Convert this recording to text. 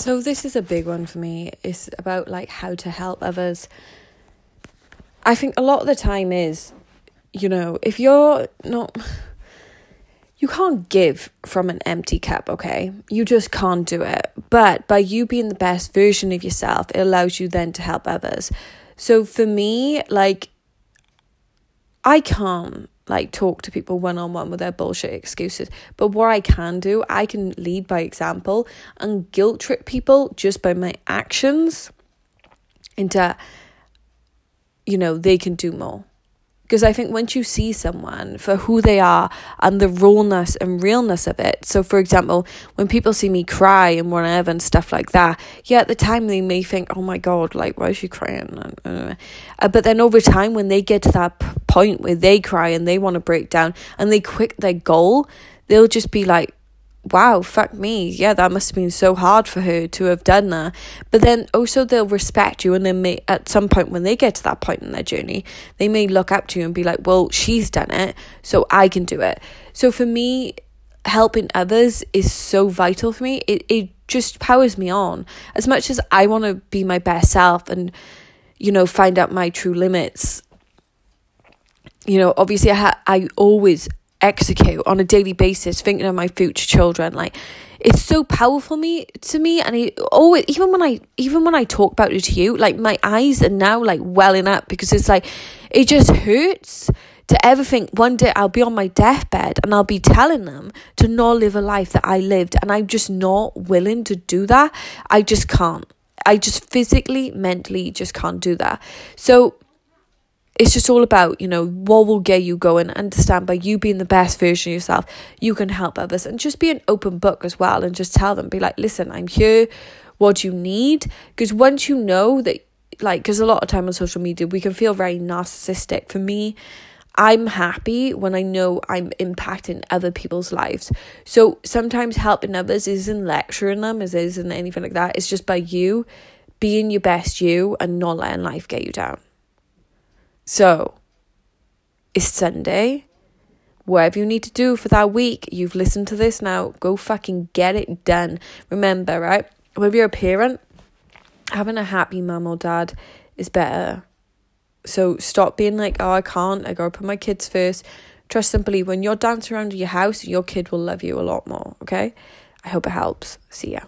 So this is a big one for me. It's about like how to help others. I think a lot of the time is, you know, if you're not you can't give from an empty cup, okay? You just can't do it. But by you being the best version of yourself, it allows you then to help others. So for me, like I can't like talk to people one on one with their bullshit excuses. But what I can do, I can lead by example and guilt trip people just by my actions into, you know, they can do more. Because I think once you see someone for who they are and the rawness and realness of it, so for example, when people see me cry and whatever and stuff like that, yeah, at the time they may think, oh my God, like, why is she crying? Uh, but then over time, when they get to that point where they cry and they want to break down and they quit their goal, they'll just be like, wow, fuck me. Yeah, that must have been so hard for her to have done that. But then also they'll respect you and then may at some point when they get to that point in their journey, they may look up to you and be like, Well, she's done it, so I can do it. So for me, helping others is so vital for me. It it just powers me on. As much as I want to be my best self and, you know, find out my true limits. You know, obviously I ha- I always execute on a daily basis thinking of my future children like it's so powerful me to me and it always even when i even when i talk about it to you like my eyes are now like welling up because it's like it just hurts to ever think one day I'll be on my deathbed and I'll be telling them to not live a life that I lived and I'm just not willing to do that. I just can't. I just physically, mentally just can't do that. So it's just all about, you know, what will get you going. Understand by you being the best version of yourself, you can help others and just be an open book as well and just tell them, be like, listen, I'm here. What do you need? Because once you know that, like, because a lot of time on social media, we can feel very narcissistic. For me, I'm happy when I know I'm impacting other people's lives. So sometimes helping others isn't lecturing them, as isn't anything like that. It's just by you being your best you and not letting life get you down. So, it's Sunday. Whatever you need to do for that week, you've listened to this now, go fucking get it done. Remember, right? Whether you're a parent, having a happy mum or dad is better. So stop being like, oh, I can't, I gotta put my kids first. Trust and believe when you're dancing around your house, your kid will love you a lot more, okay? I hope it helps. See ya.